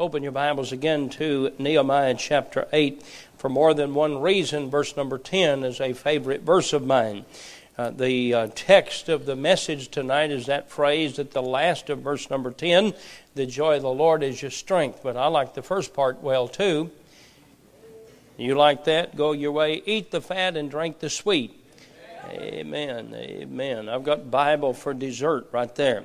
Open your Bibles again to Nehemiah chapter 8. For more than one reason, verse number 10 is a favorite verse of mine. Uh, the uh, text of the message tonight is that phrase at the last of verse number 10 the joy of the Lord is your strength. But I like the first part well too. You like that? Go your way, eat the fat and drink the sweet. Amen. Amen. I've got Bible for dessert right there.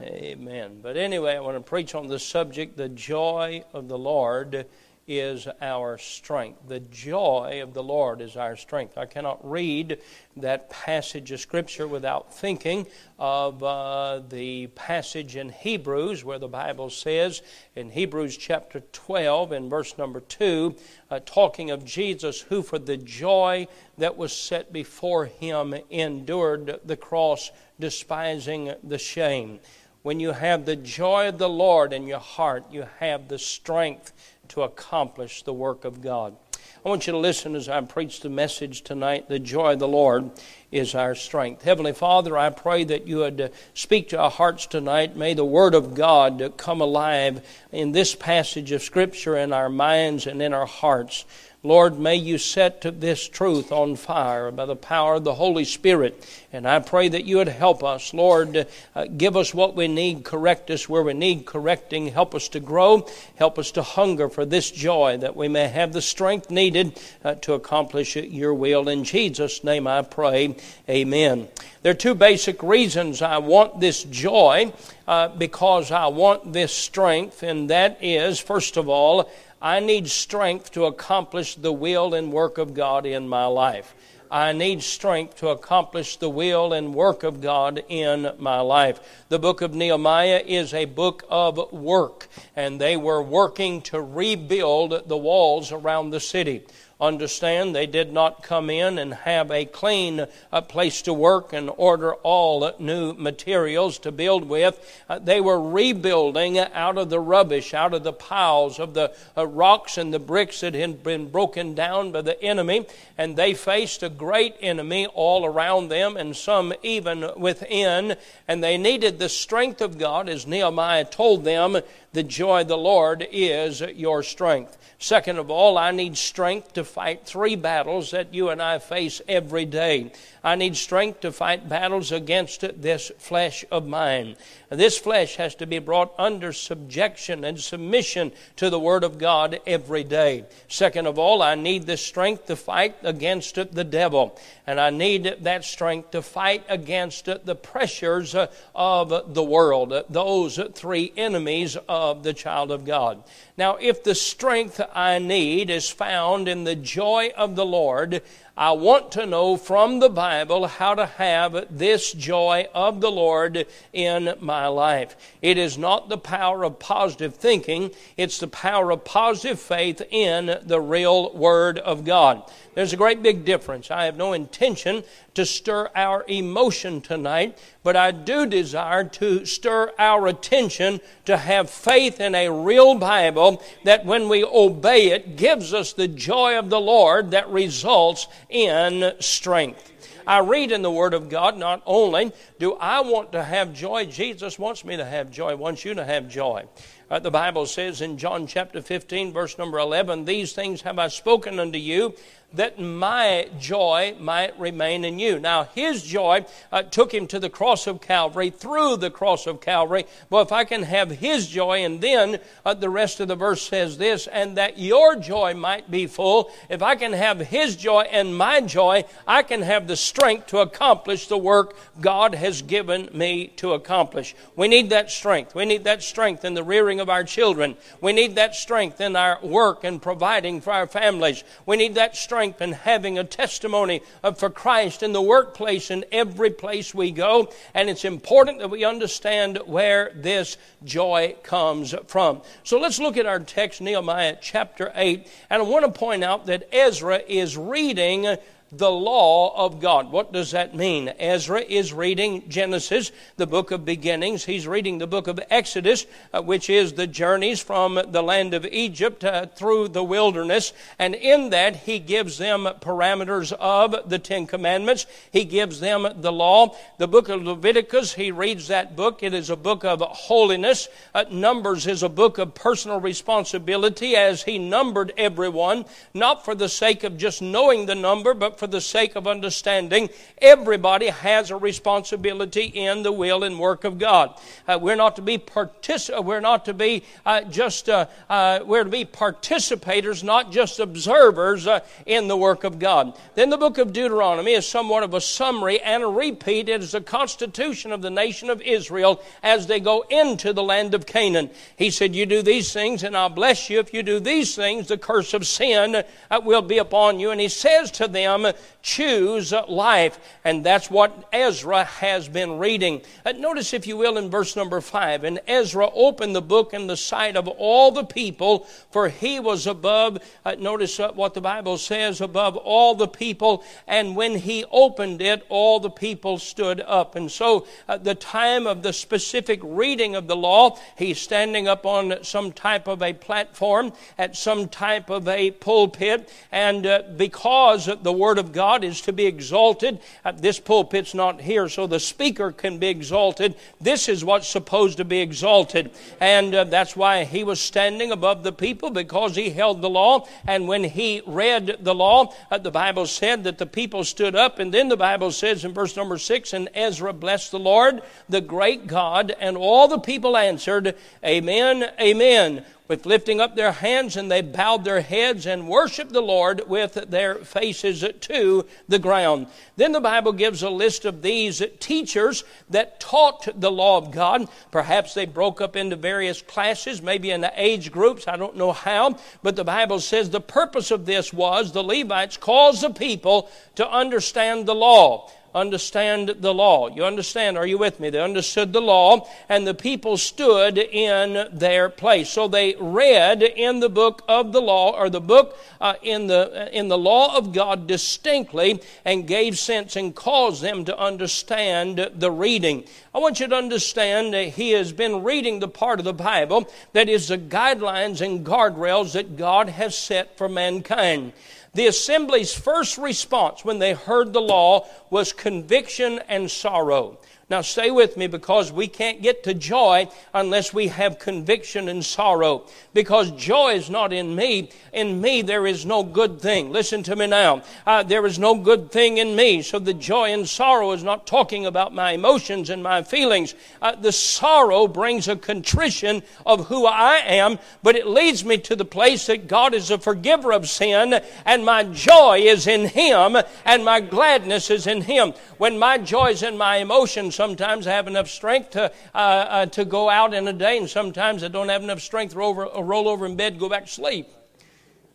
Amen. But anyway, I want to preach on the subject the joy of the Lord is our strength. The joy of the Lord is our strength. I cannot read that passage of Scripture without thinking of uh, the passage in Hebrews where the Bible says in Hebrews chapter 12 in verse number 2, uh, talking of Jesus who for the joy that was set before him endured the cross, despising the shame. When you have the joy of the Lord in your heart, you have the strength to accomplish the work of God. I want you to listen as I preach the message tonight. The joy of the Lord is our strength. Heavenly Father, I pray that you would uh, speak to our hearts tonight. May the Word of God come alive in this passage of Scripture in our minds and in our hearts. Lord, may you set this truth on fire by the power of the Holy Spirit. And I pray that you would help us. Lord, uh, give us what we need, correct us where we need correcting, help us to grow, help us to hunger for this joy that we may have the strength needed uh, to accomplish your will. In Jesus' name I pray. Amen. There are two basic reasons I want this joy uh, because I want this strength, and that is, first of all, I need strength to accomplish the will and work of God in my life. I need strength to accomplish the will and work of God in my life. The book of Nehemiah is a book of work, and they were working to rebuild the walls around the city. Understand, they did not come in and have a clean uh, place to work and order all new materials to build with. Uh, they were rebuilding out of the rubbish, out of the piles of the uh, rocks and the bricks that had been broken down by the enemy. And they faced a great enemy all around them and some even within. And they needed the strength of God, as Nehemiah told them, the joy of the Lord is your strength. Second of all, I need strength to fight three battles that you and I face every day. I need strength to fight battles against this flesh of mine. This flesh has to be brought under subjection and submission to the Word of God every day. Second of all, I need the strength to fight against the devil. And I need that strength to fight against the pressures of the world, those three enemies of the child of God. Now, if the strength I need is found in the joy of the Lord, I want to know from the Bible how to have this joy of the Lord in my life. It is not the power of positive thinking, it's the power of positive faith in the real Word of God. There's a great big difference. I have no intention to stir our emotion tonight, but I do desire to stir our attention to have faith in a real Bible that when we obey it gives us the joy of the Lord that results in strength. I read in the Word of God, not only do I want to have joy, Jesus wants me to have joy, wants you to have joy. Uh, the Bible says in John chapter 15, verse number 11, These things have I spoken unto you, that my joy might remain in you. Now, his joy uh, took him to the cross of Calvary, through the cross of Calvary. But if I can have his joy, and then uh, the rest of the verse says this, and that your joy might be full, if I can have his joy and my joy, I can have the strength to accomplish the work God has given me to accomplish. We need that strength. We need that strength in the rearing of our children. We need that strength in our work and providing for our families. We need that strength in having a testimony for Christ in the workplace in every place we go. And it's important that we understand where this joy comes from. So let's look at our text, Nehemiah chapter 8. And I want to point out that Ezra is reading the law of God. What does that mean? Ezra is reading Genesis, the book of beginnings. He's reading the book of Exodus, uh, which is the journeys from the land of Egypt uh, through the wilderness. And in that, he gives them parameters of the Ten Commandments. He gives them the law. The book of Leviticus, he reads that book. It is a book of holiness. Uh, Numbers is a book of personal responsibility as he numbered everyone, not for the sake of just knowing the number, but for the sake of understanding, everybody has a responsibility in the will and work of God. Uh, we're not to be partic- uh, we're not to be uh, just uh, uh, we're to be participators, not just observers uh, in the work of God. Then the book of Deuteronomy is somewhat of a summary and a repeat. It is the constitution of the nation of Israel as they go into the land of Canaan. He said, "You do these things, and I'll bless you. If you do these things, the curse of sin will be upon you." And he says to them, choose life. And that's what Ezra has been reading. Uh, notice, if you will, in verse number five. And Ezra opened the book in the sight of all the people, for he was above, uh, notice uh, what the Bible says, above all the people. And when he opened it, all the people stood up. And so, at the time of the specific reading of the law, he's standing up on some type of a platform at some type of a pulpit. And because the Word of God is to be exalted. Uh, this pulpit's not here, so the speaker can be exalted. This is what's supposed to be exalted. And uh, that's why he was standing above the people because he held the law. And when he read the law, uh, the Bible said that the people stood up. And then the Bible says in verse number six, and Ezra blessed the Lord, the great God, and all the people answered, Amen, Amen with lifting up their hands, and they bowed their heads and worshiped the Lord with their faces to the ground. Then the Bible gives a list of these teachers that taught the law of God. Perhaps they broke up into various classes, maybe in the age groups. I don't know how, but the Bible says the purpose of this was the Levites caused the people to understand the law understand the law. You understand? Are you with me? They understood the law, and the people stood in their place. So they read in the book of the law, or the book uh, in the in the law of God distinctly, and gave sense and caused them to understand the reading. I want you to understand that he has been reading the part of the Bible that is the guidelines and guardrails that God has set for mankind. The assembly's first response when they heard the law was conviction and sorrow. Now, stay with me because we can't get to joy unless we have conviction and sorrow. Because joy is not in me. In me, there is no good thing. Listen to me now. Uh, there is no good thing in me. So the joy and sorrow is not talking about my emotions and my feelings. Uh, the sorrow brings a contrition of who I am, but it leads me to the place that God is a forgiver of sin, and my joy is in Him, and my gladness is in Him. When my joy is in my emotions, sometimes I have enough strength to, uh, uh, to go out in a day, and sometimes I don't have enough strength to roll over, roll over in bed, go back to sleep.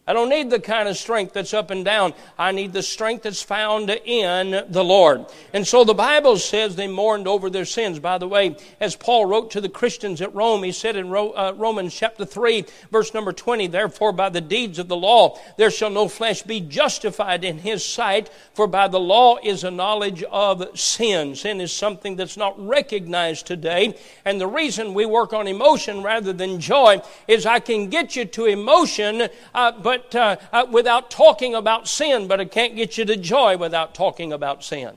I don't need the kind of strength that's up and down. I need the strength that's found in the Lord. And so the Bible says they mourned over their sins. By the way, as Paul wrote to the Christians at Rome, he said in uh, Romans chapter 3, verse number 20, Therefore by the deeds of the law there shall no flesh be justified in his sight, for by the law is a knowledge of sin. Sin is something that's not recognized today. And the reason we work on emotion rather than joy is I can get you to emotion, uh, but but uh, uh, without talking about sin, but it can't get you to joy without talking about sin.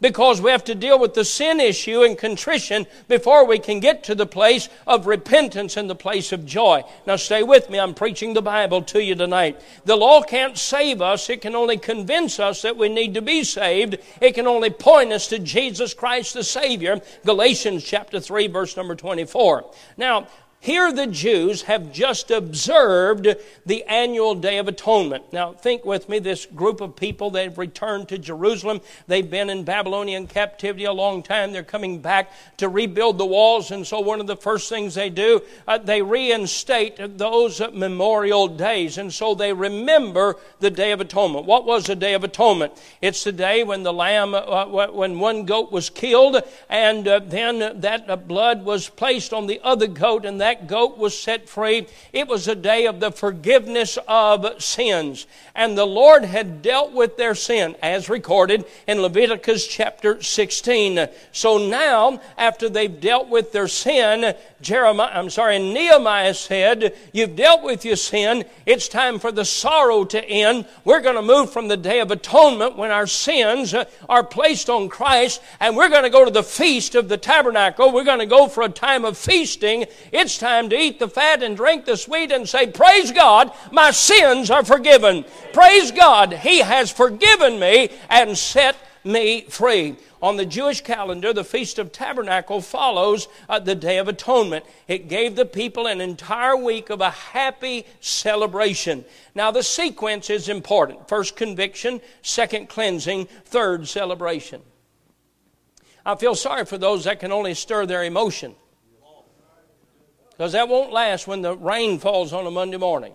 Because we have to deal with the sin issue and contrition before we can get to the place of repentance and the place of joy. Now, stay with me. I'm preaching the Bible to you tonight. The law can't save us, it can only convince us that we need to be saved. It can only point us to Jesus Christ the Savior. Galatians chapter 3, verse number 24. Now, here, the Jews have just observed the annual Day of Atonement. Now, think with me this group of people, they've returned to Jerusalem. They've been in Babylonian captivity a long time. They're coming back to rebuild the walls. And so, one of the first things they do, uh, they reinstate those memorial days. And so, they remember the Day of Atonement. What was the Day of Atonement? It's the day when the lamb, uh, when one goat was killed, and uh, then that blood was placed on the other goat, and that that goat was set free. It was a day of the forgiveness of sins. And the Lord had dealt with their sin, as recorded in Leviticus chapter 16. So now, after they've dealt with their sin, Jeremiah, I'm sorry, Nehemiah said, You've dealt with your sin. It's time for the sorrow to end. We're going to move from the day of atonement when our sins are placed on Christ, and we're going to go to the feast of the tabernacle. We're going to go for a time of feasting. It's time to eat the fat and drink the sweet and say, Praise God, my sins are forgiven. Praise God, He has forgiven me and set me free. On the Jewish calendar, the Feast of Tabernacle follows uh, the Day of Atonement. It gave the people an entire week of a happy celebration. Now, the sequence is important first conviction, second cleansing, third celebration. I feel sorry for those that can only stir their emotion because that won't last when the rain falls on a Monday morning.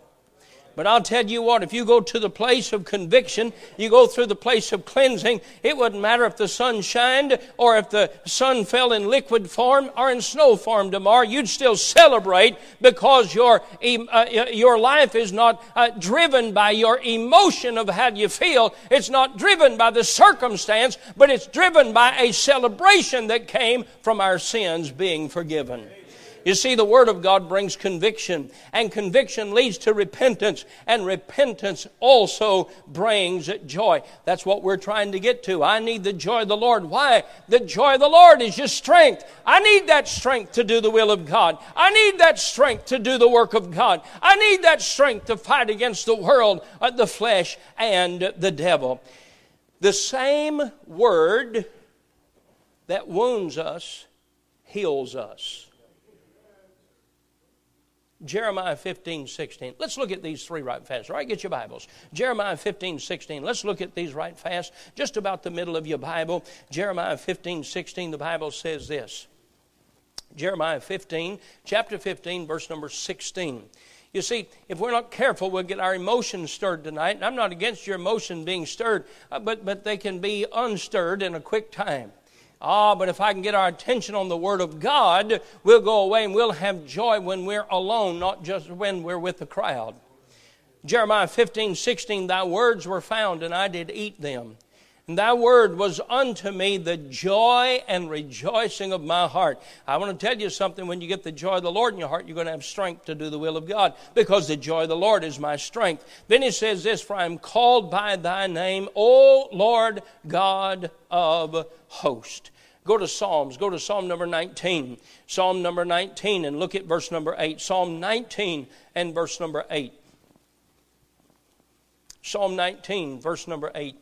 But I'll tell you what, if you go to the place of conviction, you go through the place of cleansing, it wouldn't matter if the sun shined or if the sun fell in liquid form or in snow form tomorrow. You'd still celebrate because your, uh, your life is not uh, driven by your emotion of how you feel. It's not driven by the circumstance, but it's driven by a celebration that came from our sins being forgiven. You see, the Word of God brings conviction, and conviction leads to repentance, and repentance also brings joy. That's what we're trying to get to. I need the joy of the Lord. Why? The joy of the Lord is your strength. I need that strength to do the will of God. I need that strength to do the work of God. I need that strength to fight against the world, uh, the flesh, and the devil. The same Word that wounds us heals us. Jeremiah 15, 16. Let's look at these three right fast. All right, get your Bibles. Jeremiah 15, 16. Let's look at these right fast. Just about the middle of your Bible. Jeremiah 15, 16, the Bible says this. Jeremiah 15, chapter 15, verse number 16. You see, if we're not careful, we'll get our emotions stirred tonight. And I'm not against your emotion being stirred, uh, but, but they can be unstirred in a quick time. Ah, but if I can get our attention on the Word of God, we'll go away and we'll have joy when we're alone, not just when we're with the crowd. Jeremiah 15, 16, Thy words were found, and I did eat them. And thy word was unto me the joy and rejoicing of my heart. I want to tell you something. When you get the joy of the Lord in your heart, you're going to have strength to do the will of God because the joy of the Lord is my strength. Then he says this For I am called by thy name, O Lord God of hosts. Go to Psalms. Go to Psalm number 19. Psalm number 19 and look at verse number 8. Psalm 19 and verse number 8. Psalm 19, verse number 8.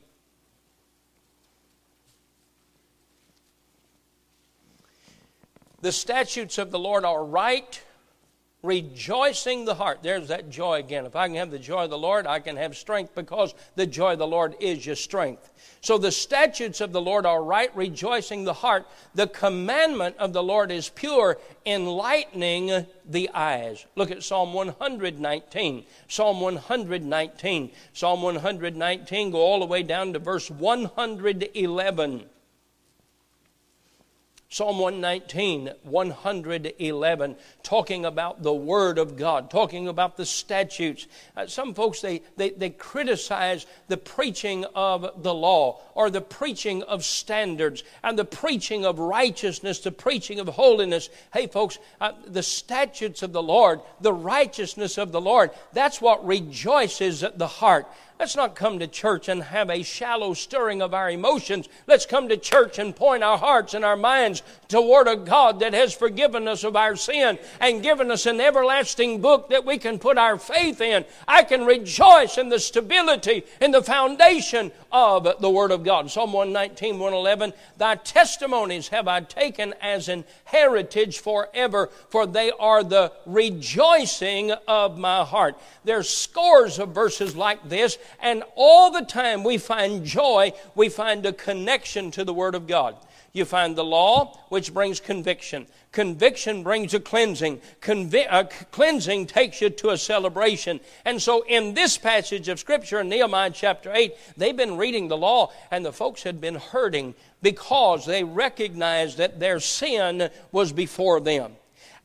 The statutes of the Lord are right rejoicing the heart. There's that joy again. If I can have the joy of the Lord, I can have strength because the joy of the Lord is your strength. So the statutes of the Lord are right, rejoicing the heart. The commandment of the Lord is pure, enlightening the eyes. Look at Psalm 119. Psalm 119. Psalm 119, go all the way down to verse 111. Psalm 119, 111, talking about the Word of God, talking about the statutes. Uh, some folks, they, they, they criticize the preaching of the law or the preaching of standards and the preaching of righteousness, the preaching of holiness. Hey, folks, uh, the statutes of the Lord, the righteousness of the Lord, that's what rejoices the heart. Let's not come to church and have a shallow stirring of our emotions. Let's come to church and point our hearts and our minds toward a God that has forgiven us of our sin and given us an everlasting book that we can put our faith in. I can rejoice in the stability and the foundation of the Word of God. Psalm 119, 111, Thy testimonies have I taken as an heritage forever, for they are the rejoicing of my heart. There's scores of verses like this and all the time we find joy, we find a connection to the Word of God. You find the law, which brings conviction. Conviction brings a cleansing. Convi- uh, cleansing takes you to a celebration. And so, in this passage of Scripture in Nehemiah chapter 8, they've been reading the law, and the folks had been hurting because they recognized that their sin was before them.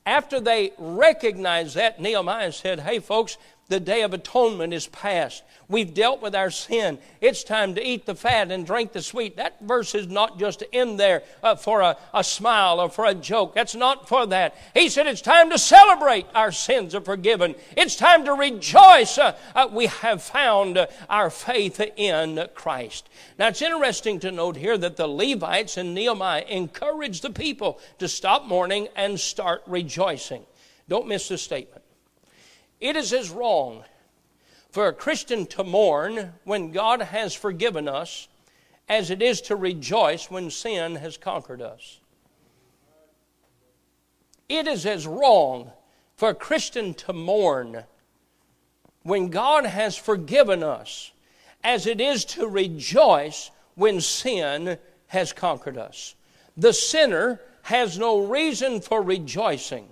After they recognized that, Nehemiah said, Hey, folks, The day of atonement is past. We've dealt with our sin. It's time to eat the fat and drink the sweet. That verse is not just in there uh, for a, a smile or for a joke. That's not for that. He said it's time to celebrate our sins are forgiven. It's time to rejoice. Uh, uh, we have found uh, our faith in Christ. Now it's interesting to note here that the Levites and Nehemiah encouraged the people to stop mourning and start rejoicing. Don't miss this statement. It is as wrong for a Christian to mourn when God has forgiven us as it is to rejoice when sin has conquered us. It is as wrong for a Christian to mourn when God has forgiven us as it is to rejoice when sin has conquered us. The sinner has no reason for rejoicing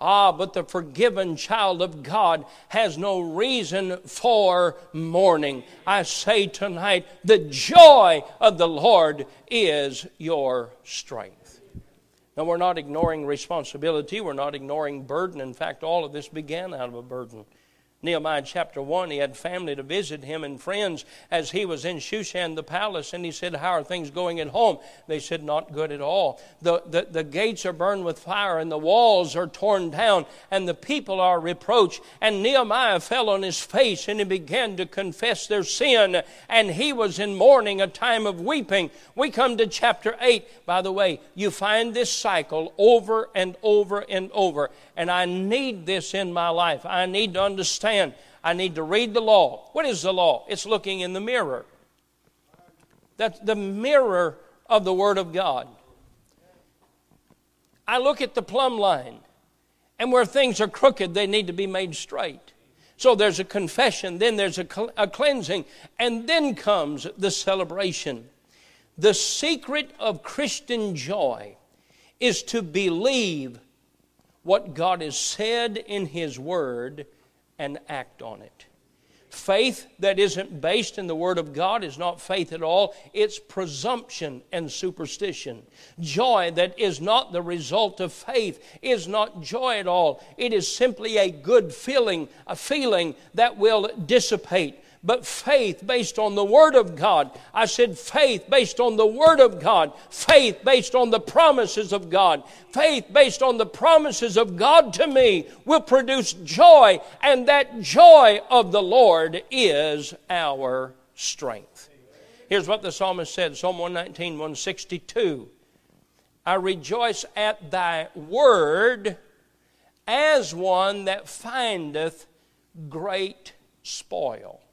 Ah, but the forgiven child of God has no reason for mourning. I say tonight, the joy of the Lord is your strength. Now, we're not ignoring responsibility, we're not ignoring burden. In fact, all of this began out of a burden. Nehemiah chapter 1, he had family to visit him and friends as he was in Shushan the palace. And he said, How are things going at home? They said, Not good at all. The, the, the gates are burned with fire, and the walls are torn down, and the people are reproached. And Nehemiah fell on his face and he began to confess their sin. And he was in mourning, a time of weeping. We come to chapter 8. By the way, you find this cycle over and over and over. And I need this in my life. I need to understand I need to read the law. What is the law? It's looking in the mirror. That's the mirror of the Word of God. I look at the plumb line, and where things are crooked, they need to be made straight. So there's a confession, then there's a, a cleansing, and then comes the celebration. The secret of Christian joy is to believe what God has said in His Word and act on it. Faith that isn't based in the Word of God is not faith at all. It's presumption and superstition. Joy that is not the result of faith is not joy at all. It is simply a good feeling, a feeling that will dissipate but faith based on the Word of God. I said faith based on the Word of God, faith based on the promises of God, faith based on the promises of God to me will produce joy, and that joy of the Lord is our strength. Here's what the psalmist said Psalm 119, 162. I rejoice at thy word as one that findeth great spoil.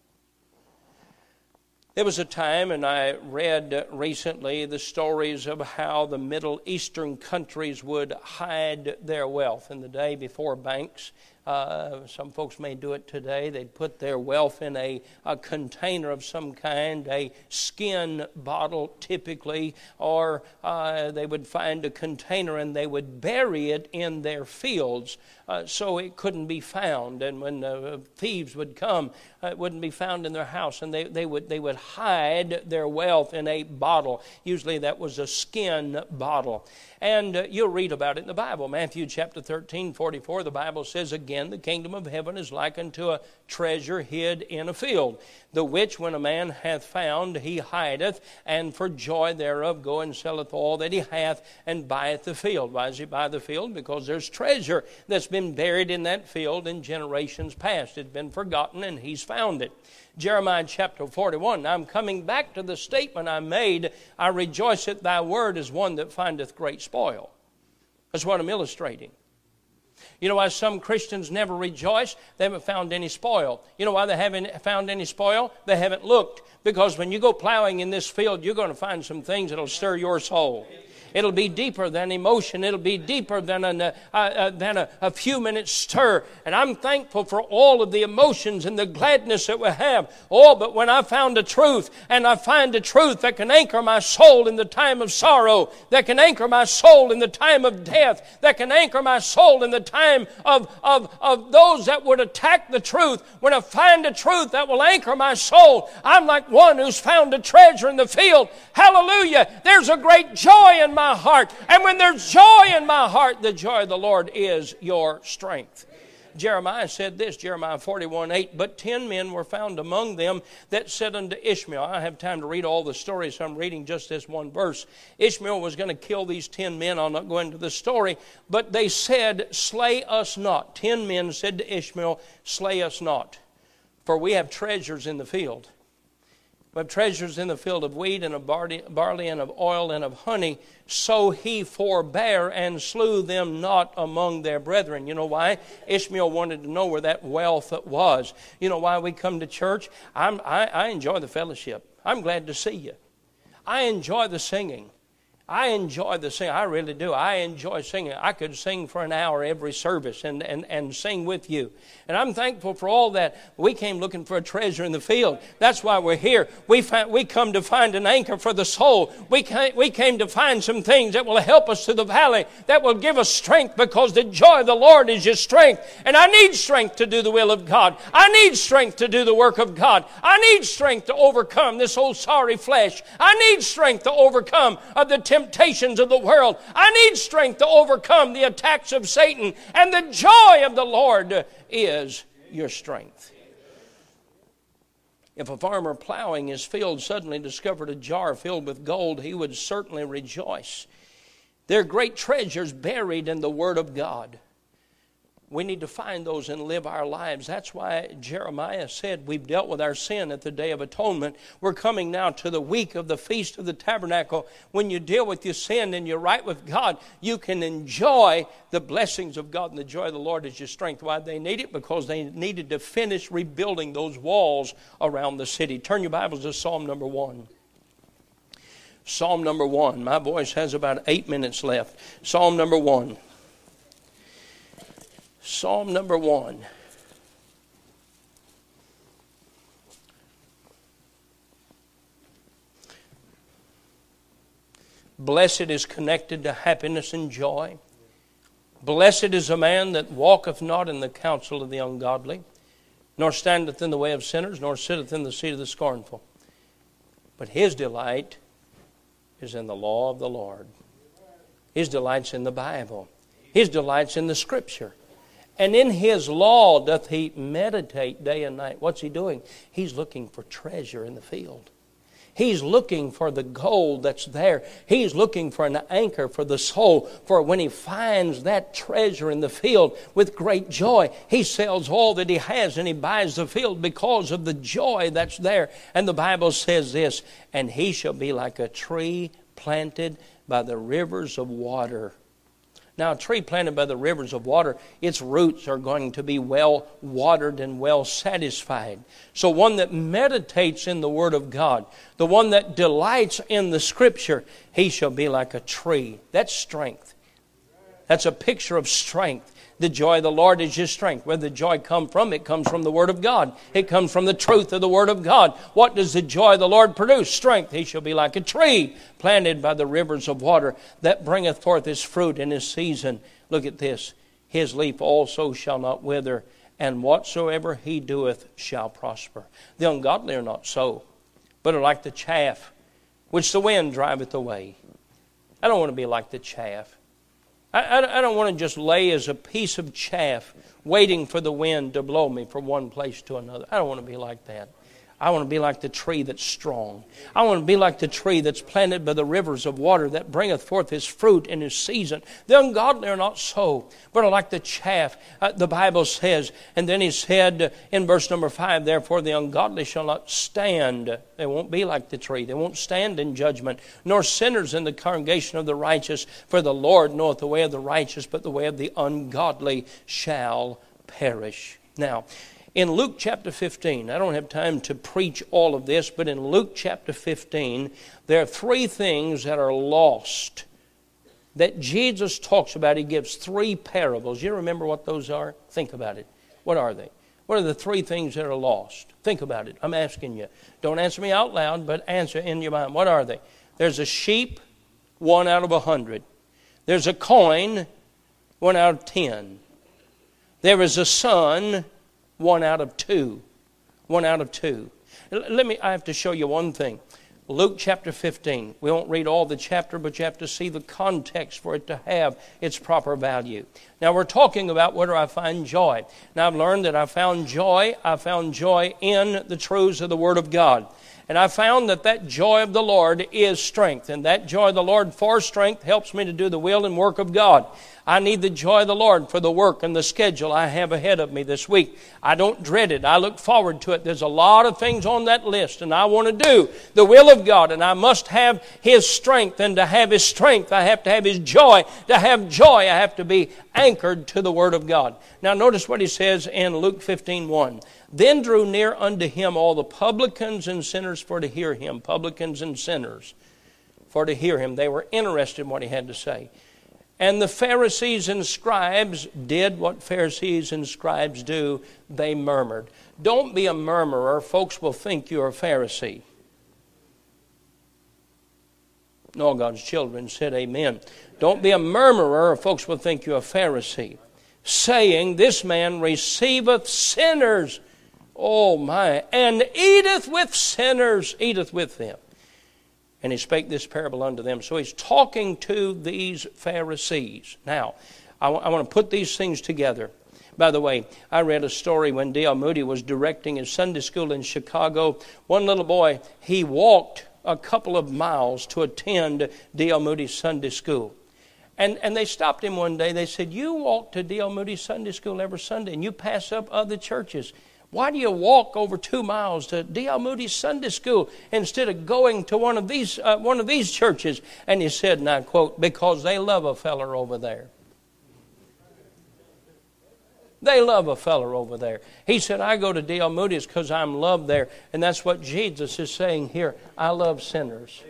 There was a time, and I read recently the stories of how the Middle Eastern countries would hide their wealth in the day before banks uh, some folks may do it today. They'd put their wealth in a, a container of some kind, a skin bottle typically, or uh, they would find a container and they would bury it in their fields uh, so it couldn't be found. And when thieves would come, uh, it wouldn't be found in their house. And they, they, would, they would hide their wealth in a bottle. Usually that was a skin bottle. And uh, you'll read about it in the Bible. Matthew chapter 13, 44, the Bible says, Again, the kingdom of heaven is like unto a treasure hid in a field, the which when a man hath found, he hideth, and for joy thereof go and selleth all that he hath, and buyeth the field. Why does he buy the field? Because there's treasure that's been buried in that field in generations past. It's been forgotten, and he's found it. Jeremiah chapter 41. Now I'm coming back to the statement I made I rejoice at thy word as one that findeth great spoil. That's what I'm illustrating. You know why some Christians never rejoice? They haven't found any spoil. You know why they haven't found any spoil? They haven't looked. Because when you go plowing in this field, you're going to find some things that'll stir your soul. It'll be deeper than emotion. It'll be deeper than, an, uh, uh, than a, a few minutes stir. And I'm thankful for all of the emotions and the gladness that we have. Oh, but when I found the truth, and I find the truth that can anchor my soul in the time of sorrow, that can anchor my soul in the time of death, that can anchor my soul in the time of, of, of those that would attack the truth, when I find the truth that will anchor my soul, I'm like one who's found a treasure in the field. Hallelujah. There's a great joy in my my heart. And when there's joy in my heart, the joy of the Lord is your strength. Jeremiah said this, Jeremiah 41 8, but ten men were found among them that said unto Ishmael, I have time to read all the stories, so I'm reading just this one verse. Ishmael was going to kill these ten men. I'll not go into the story, but they said, Slay us not. Ten men said to Ishmael, Slay us not, for we have treasures in the field. Have treasures in the field of wheat and of barley and of oil and of honey. So he forbare and slew them not among their brethren. You know why? Ishmael wanted to know where that wealth was. You know why we come to church? I, I enjoy the fellowship. I'm glad to see you. I enjoy the singing. I enjoy the singing. I really do. I enjoy singing. I could sing for an hour every service and, and, and sing with you. And I'm thankful for all that. We came looking for a treasure in the field. That's why we're here. We, find, we come to find an anchor for the soul. We came, we came to find some things that will help us to the valley, that will give us strength because the joy of the Lord is your strength. And I need strength to do the will of God. I need strength to do the work of God. I need strength to overcome this old sorry flesh. I need strength to overcome of the temptations of the world. I need strength to overcome the attacks of Satan. And the joy of the Lord is your strength. If a farmer plowing his field suddenly discovered a jar filled with gold, he would certainly rejoice. There are great treasures buried in the Word of God we need to find those and live our lives. That's why Jeremiah said, We've dealt with our sin at the Day of Atonement. We're coming now to the week of the Feast of the Tabernacle. When you deal with your sin and you're right with God, you can enjoy the blessings of God and the joy of the Lord is your strength. Why they need it? Because they needed to finish rebuilding those walls around the city. Turn your Bibles to Psalm number one. Psalm number one. My voice has about eight minutes left. Psalm number one. Psalm number one. Blessed is connected to happiness and joy. Blessed is a man that walketh not in the counsel of the ungodly, nor standeth in the way of sinners, nor sitteth in the seat of the scornful. But his delight is in the law of the Lord. His delight's in the Bible. His delight's in the Scripture. And in his law doth he meditate day and night. What's he doing? He's looking for treasure in the field. He's looking for the gold that's there. He's looking for an anchor for the soul. For when he finds that treasure in the field with great joy, he sells all that he has and he buys the field because of the joy that's there. And the Bible says this and he shall be like a tree planted by the rivers of water now, a tree planted by the rivers of water, its roots are going to be well watered and well satisfied. So, one that meditates in the Word of God, the one that delights in the Scripture, he shall be like a tree. That's strength. That's a picture of strength. The joy of the Lord is your strength. Where the joy come from? It comes from the Word of God. It comes from the truth of the Word of God. What does the joy of the Lord produce? Strength. He shall be like a tree planted by the rivers of water that bringeth forth his fruit in his season. Look at this. His leaf also shall not wither, and whatsoever he doeth shall prosper. The ungodly are not so, but are like the chaff which the wind driveth away. I don't want to be like the chaff. I, I, don't want to just lay as a piece of chaff waiting for the wind to blow me from one place to another. I don't want to be like that. I want to be like the tree that's strong. I want to be like the tree that's planted by the rivers of water that bringeth forth his fruit in his season. The ungodly are not so, but are like the chaff, uh, the Bible says. And then he said in verse number five, Therefore the ungodly shall not stand. They won't be like the tree. They won't stand in judgment, nor sinners in the congregation of the righteous. For the Lord knoweth the way of the righteous, but the way of the ungodly shall perish. Now, in Luke chapter 15, I don't have time to preach all of this, but in Luke chapter 15, there are three things that are lost that Jesus talks about. He gives three parables. You remember what those are? Think about it. What are they? What are the three things that are lost? Think about it. I'm asking you. Don't answer me out loud, but answer in your mind. What are they? There's a sheep, one out of a hundred. There's a coin, one out of ten. There is a son, one out of two. One out of two. Let me, I have to show you one thing. Luke chapter 15. We won't read all the chapter, but you have to see the context for it to have its proper value. Now, we're talking about where do I find joy. Now, I've learned that I found joy. I found joy in the truths of the Word of God. And I found that that joy of the Lord is strength. And that joy of the Lord for strength helps me to do the will and work of God. I need the joy of the Lord for the work and the schedule I have ahead of me this week. I don't dread it. I look forward to it. There's a lot of things on that list, and I want to do the will of God, and I must have His strength. And to have His strength, I have to have His joy. To have joy, I have to be anchored to the Word of God. Now, notice what He says in Luke 15 1. Then drew near unto Him all the publicans and sinners for to hear Him. Publicans and sinners for to hear Him. They were interested in what He had to say. And the Pharisees and scribes did what Pharisees and scribes do they murmured. Don't be a murmurer, folks will think you're a Pharisee. And all God's children said, Amen. Don't be a murmurer, or folks will think you're a Pharisee. Saying, This man receiveth sinners. Oh my, and eateth with sinners, eateth with them and he spake this parable unto them. So he's talking to these Pharisees. Now, I, w- I want to put these things together. By the way, I read a story when D.L. Moody was directing his Sunday school in Chicago. One little boy, he walked a couple of miles to attend D.L. Moody's Sunday school. And, and they stopped him one day. They said, You walk to D.L. Moody's Sunday school every Sunday and you pass up other churches. Why do you walk over two miles to D.L. Moody's Sunday School instead of going to one of these, uh, one of these churches? And he said, and I quote, because they love a feller over there. They love a feller over there. He said, I go to D.L. Moody's because I'm loved there. And that's what Jesus is saying here. I love sinners.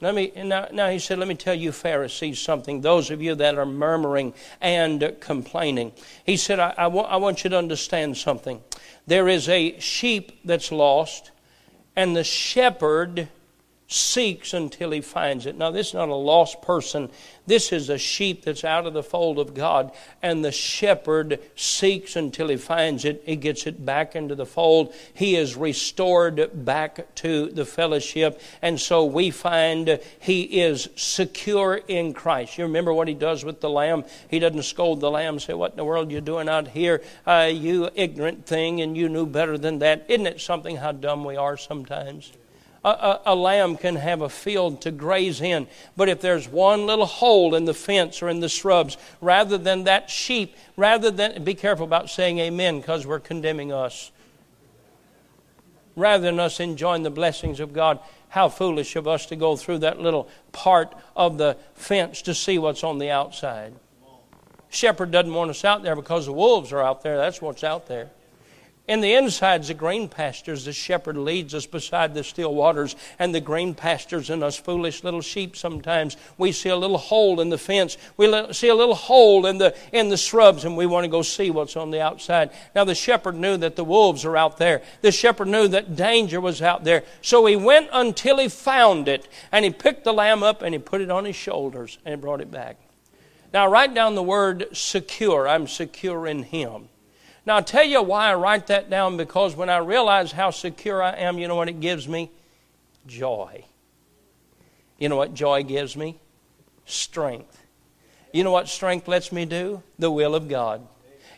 Let me now, now he said, let me tell you, Pharisees, something. Those of you that are murmuring and complaining. He said, I, want you to understand something. There is a sheep that's lost, and the shepherd seeks until he finds it. Now, this is not a lost person. This is a sheep that's out of the fold of God, and the shepherd seeks until he finds it. He gets it back into the fold. He is restored back to the fellowship, and so we find he is secure in Christ. You remember what he does with the lamb? He doesn't scold the lamb, say, What in the world are you doing out here? Uh, you ignorant thing, and you knew better than that. Isn't it something how dumb we are sometimes? A, a, a, lamb can have a field to graze in. But if there's one little hole in the fence or in the shrubs, rather than that sheep, rather than, be careful about saying amen because we're condemning us. Rather than us enjoying the blessings of God, how foolish of us to go through that little part of the fence to see what's on the outside. Shepherd doesn't want us out there because the wolves are out there. That's what's out there. In the insides of green pastures, the shepherd leads us beside the still waters, and the green pastures and us foolish little sheep sometimes, we see a little hole in the fence. We see a little hole in the, in the shrubs, and we want to go see what's on the outside. Now, the shepherd knew that the wolves are out there. The shepherd knew that danger was out there. So he went until he found it, and he picked the lamb up and he put it on his shoulders and he brought it back. Now, write down the word secure. I'm secure in him. Now, I'll tell you why I write that down because when I realize how secure I am, you know what it gives me? Joy. You know what joy gives me? Strength. You know what strength lets me do? The will of God.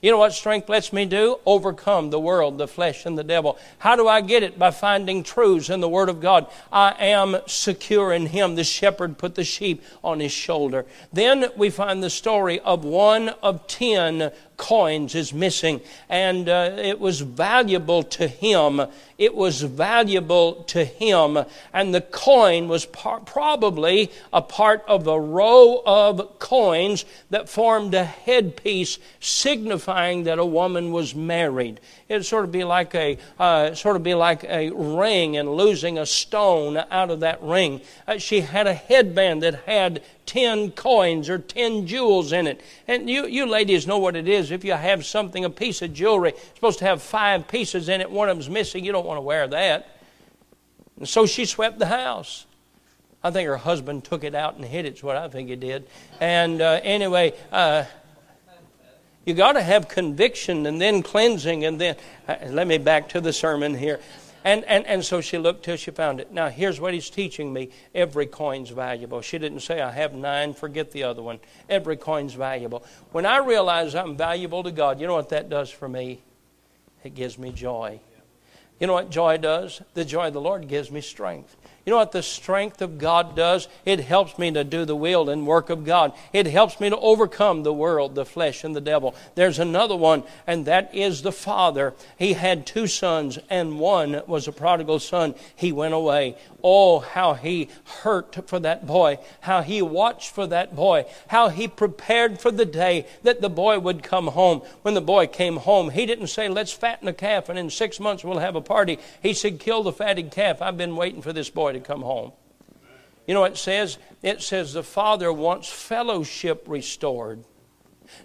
You know what strength lets me do? Overcome the world, the flesh, and the devil. How do I get it? By finding truths in the Word of God. I am secure in Him. The shepherd put the sheep on his shoulder. Then we find the story of one of ten coins is missing, and uh, it was valuable to him. It was valuable to him, and the coin was par- probably a part of a row of coins that formed a headpiece, signifying that a woman was married. It'd sort of be like a uh, sort of be like a ring, and losing a stone out of that ring. Uh, she had a headband that had 10 coins or 10 jewels in it. And you, you ladies know what it is. If you have something, a piece of jewelry, supposed to have five pieces in it, one of them's missing, you don't want to wear that. And so she swept the house. I think her husband took it out and hid it, is what I think he did. And uh, anyway, uh, you got to have conviction and then cleansing and then, uh, let me back to the sermon here. And, and, and so she looked till she found it. Now, here's what he's teaching me every coin's valuable. She didn't say, I have nine, forget the other one. Every coin's valuable. When I realize I'm valuable to God, you know what that does for me? It gives me joy. You know what joy does? The joy of the Lord gives me strength. You know what the strength of God does? It helps me to do the will and work of God. It helps me to overcome the world, the flesh, and the devil. There's another one, and that is the Father. He had two sons, and one was a prodigal son. He went away. Oh, how he hurt for that boy, how he watched for that boy, how he prepared for the day that the boy would come home. When the boy came home, he didn't say, Let's fatten a calf, and in six months we'll have a party. He said, Kill the fatted calf. I've been waiting for this boy come home. You know what it says? It says the Father wants fellowship restored.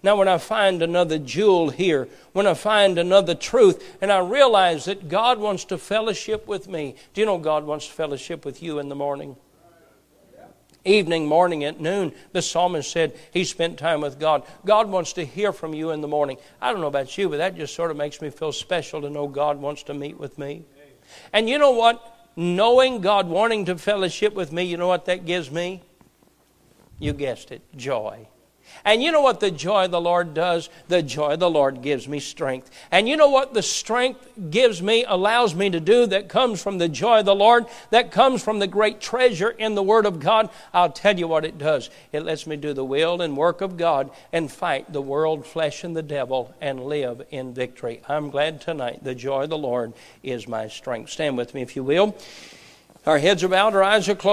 Now, when I find another jewel here, when I find another truth, and I realize that God wants to fellowship with me, do you know God wants to fellowship with you in the morning? Evening, morning, at noon, the psalmist said he spent time with God. God wants to hear from you in the morning. I don't know about you, but that just sort of makes me feel special to know God wants to meet with me. And you know what? Knowing God, wanting to fellowship with me, you know what that gives me? You guessed it joy. And you know what the joy of the Lord does? The joy of the Lord gives me strength. And you know what the strength gives me, allows me to do that comes from the joy of the Lord, that comes from the great treasure in the Word of God? I'll tell you what it does. It lets me do the will and work of God and fight the world, flesh, and the devil and live in victory. I'm glad tonight the joy of the Lord is my strength. Stand with me if you will. Our heads are bowed, our eyes are closed.